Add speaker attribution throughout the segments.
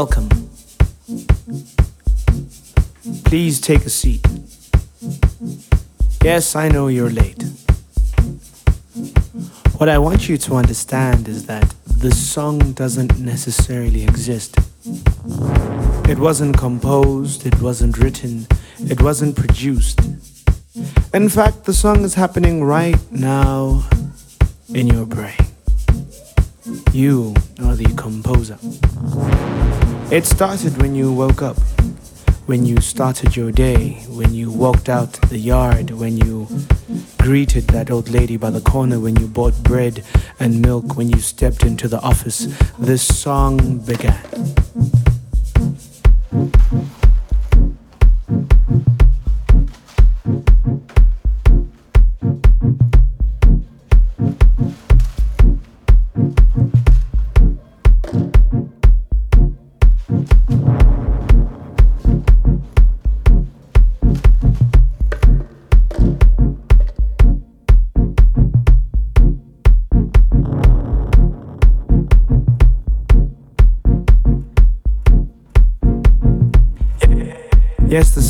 Speaker 1: Welcome. Please take a seat. Yes, I know you're late. What I want you to understand is that the song doesn't necessarily exist. It wasn't composed, it wasn't written, it wasn't produced. In fact, the song is happening right now in your brain. You are the composer. It started when you woke up, when you started your day, when you walked out the yard, when you greeted that old lady by the corner, when you bought bread and milk, when you stepped into the office. This song began.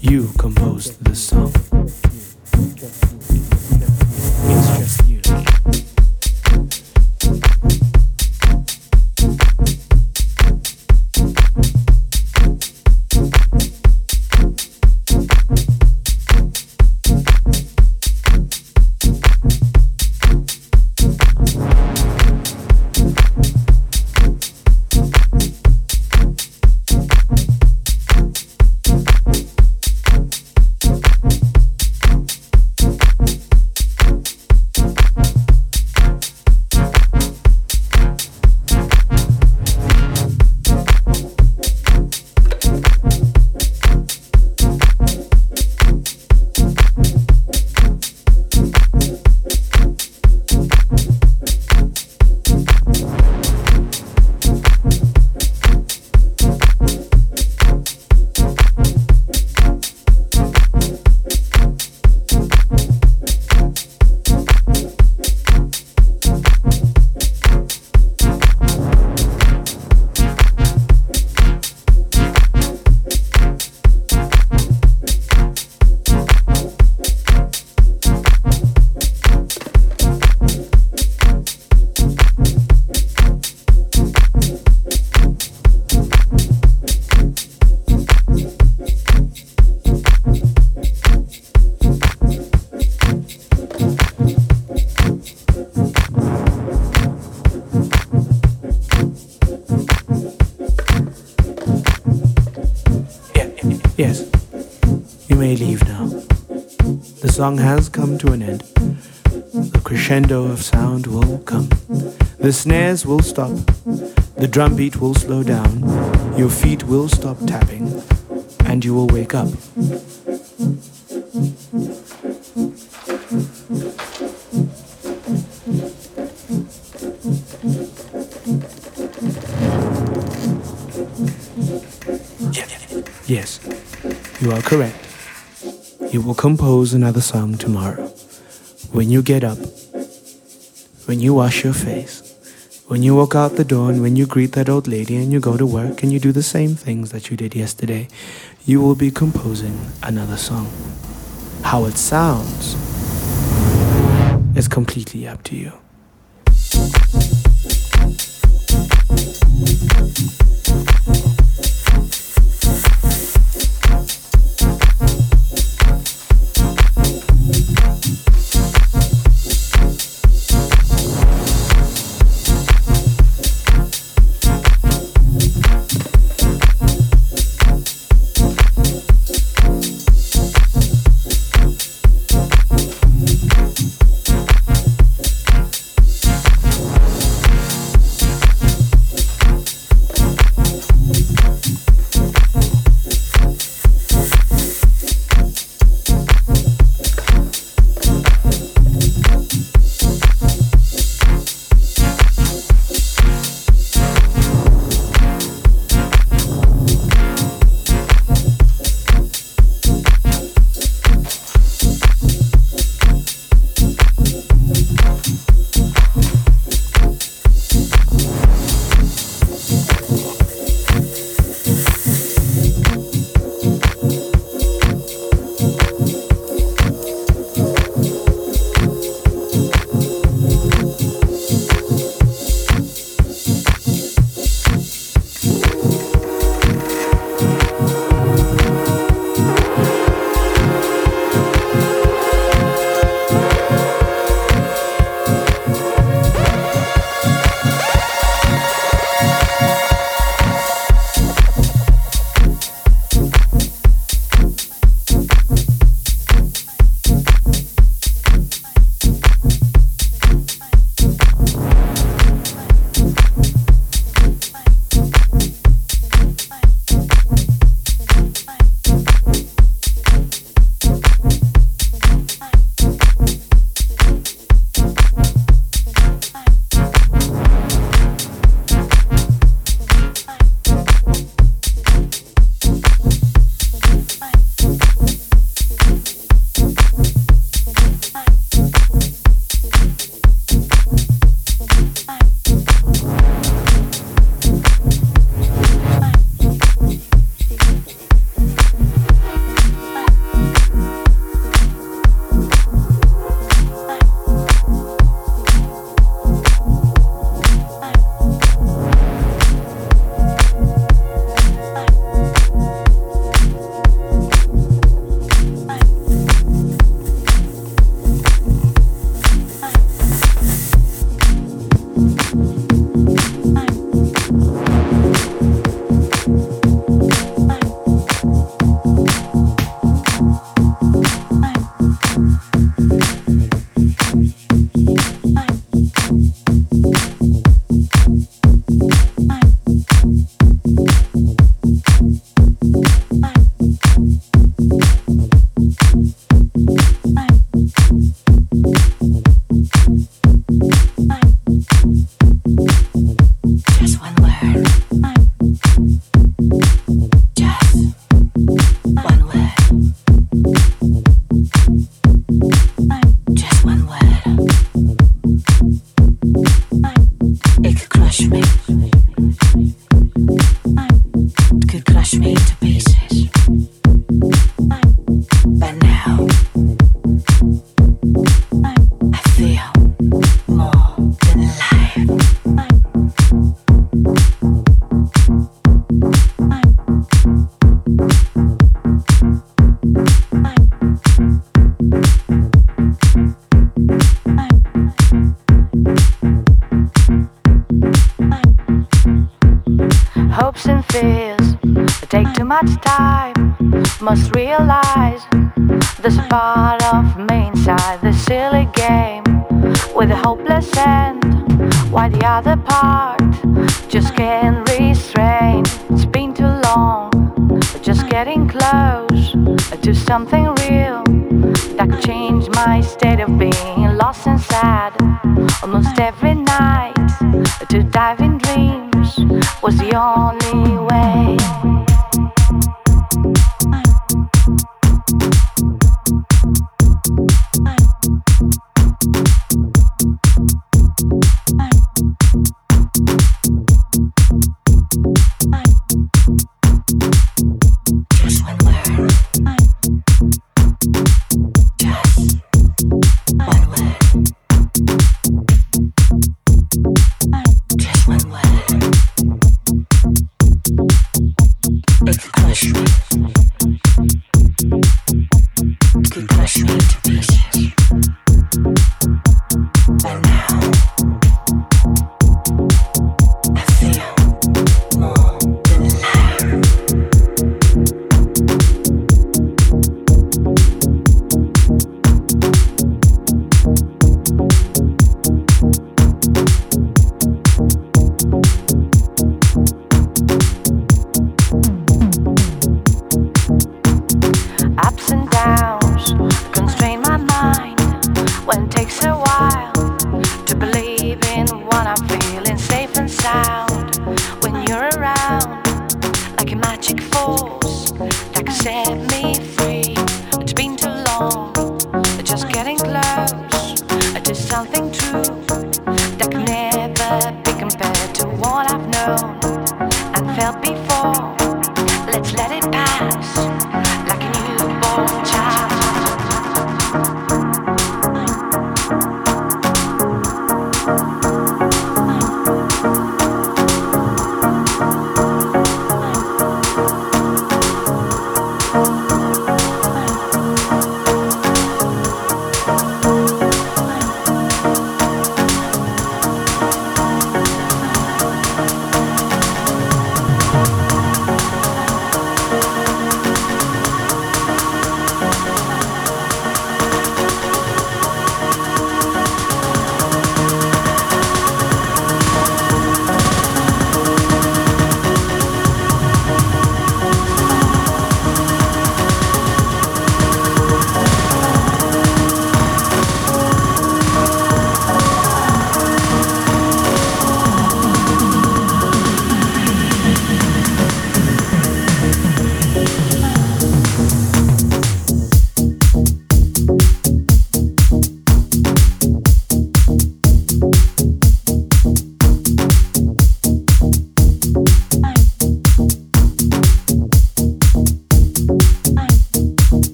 Speaker 1: You composed the song. It's just you. Song has come to an end. The crescendo of sound will come. The snares will stop. The drum beat will slow down. Your feet will stop tapping. And you will wake up. Yes, you are correct. You will compose another song tomorrow. When you get up, when you wash your face, when you walk out the door and when you greet that old lady and you go to work and you do the same things that you did yesterday, you will be composing another song. How it sounds is completely up to you.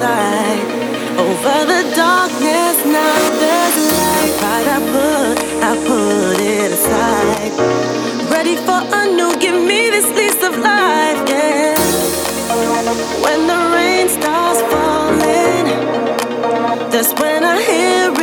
Speaker 2: light over the darkness. Now there's light. The Pride I put, I put it aside. Ready for a new. Give me this lease of life. Yeah. When the rain starts falling, that's when I hear.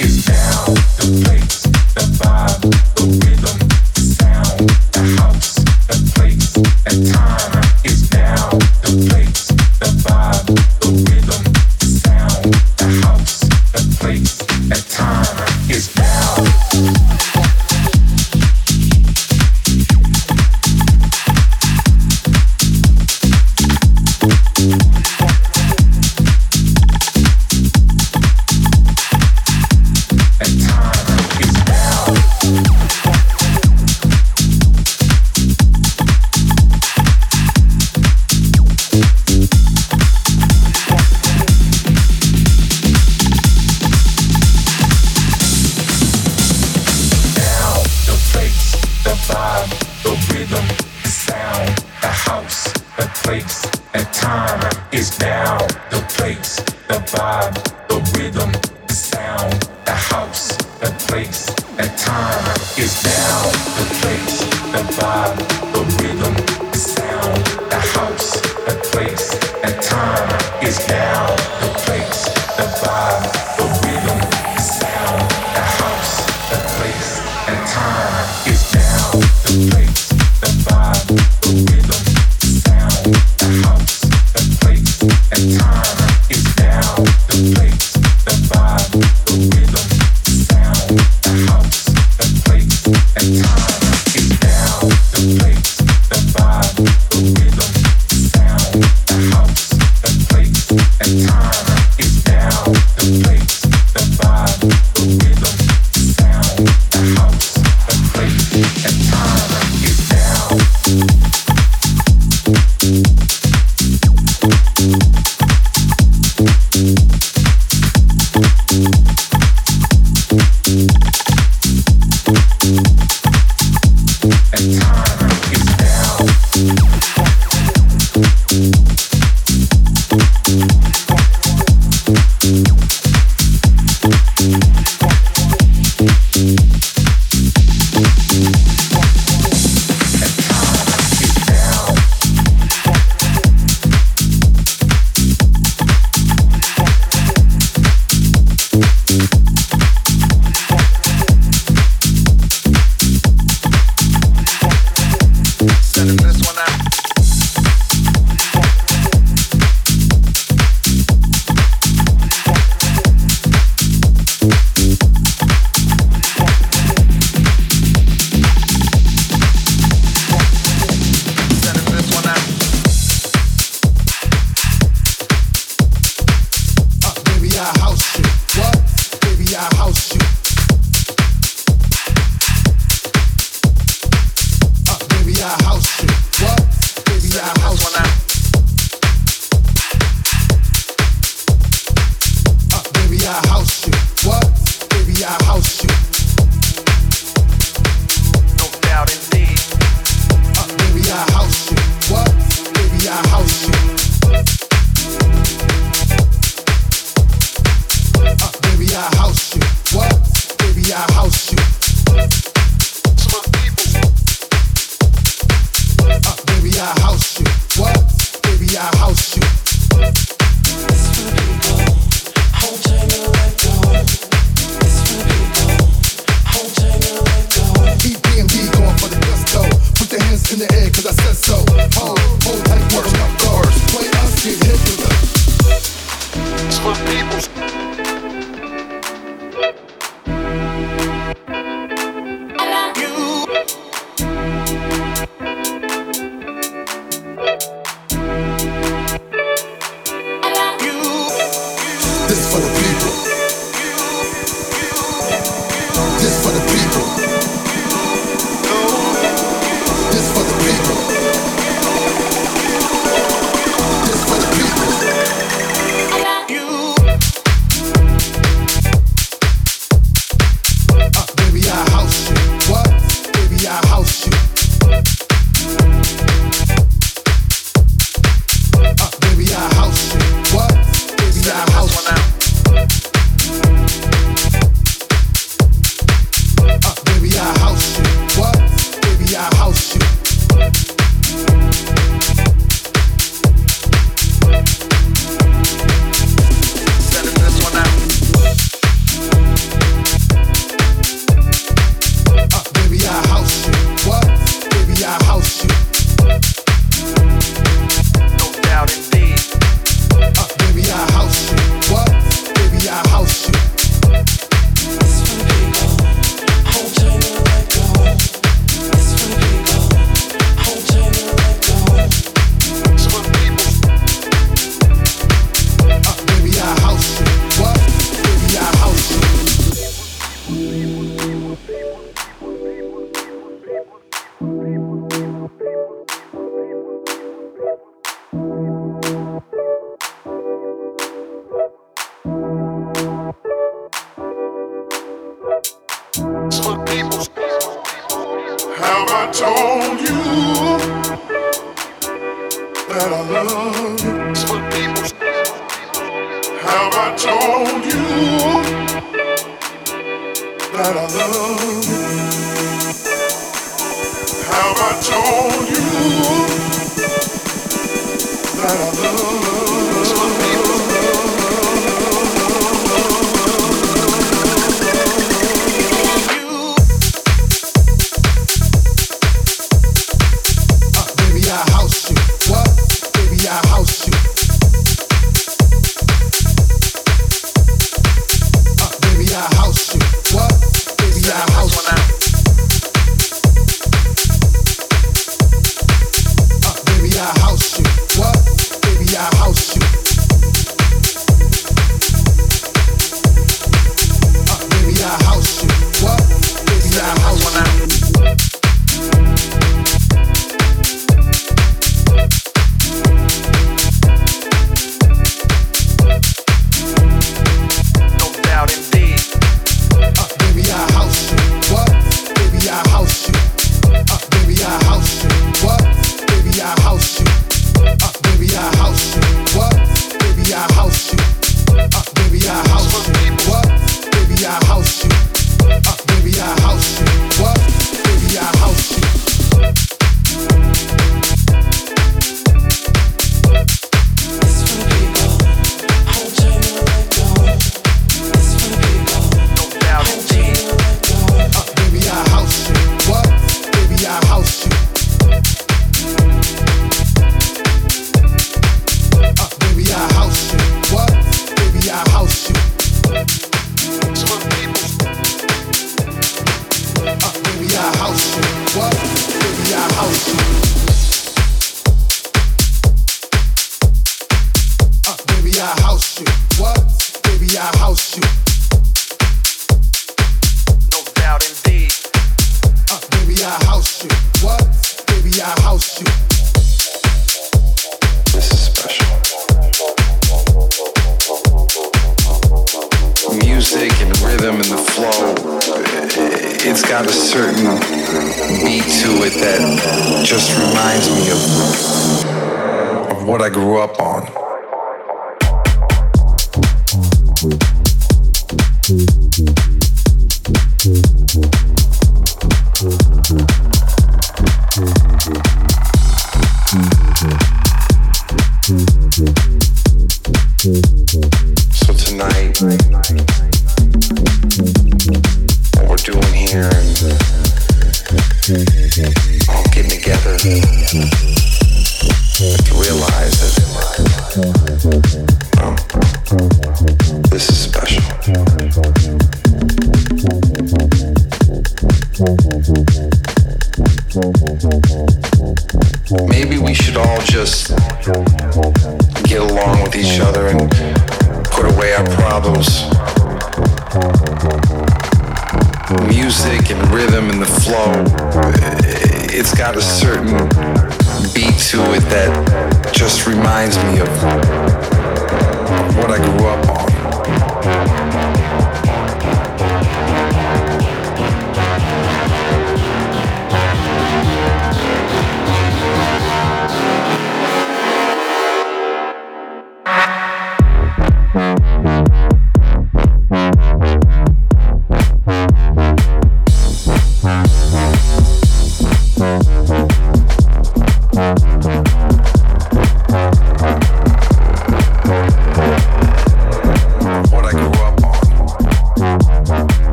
Speaker 2: This
Speaker 3: for the people.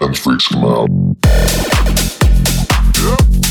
Speaker 4: and
Speaker 5: freaks them out.
Speaker 6: Yeah.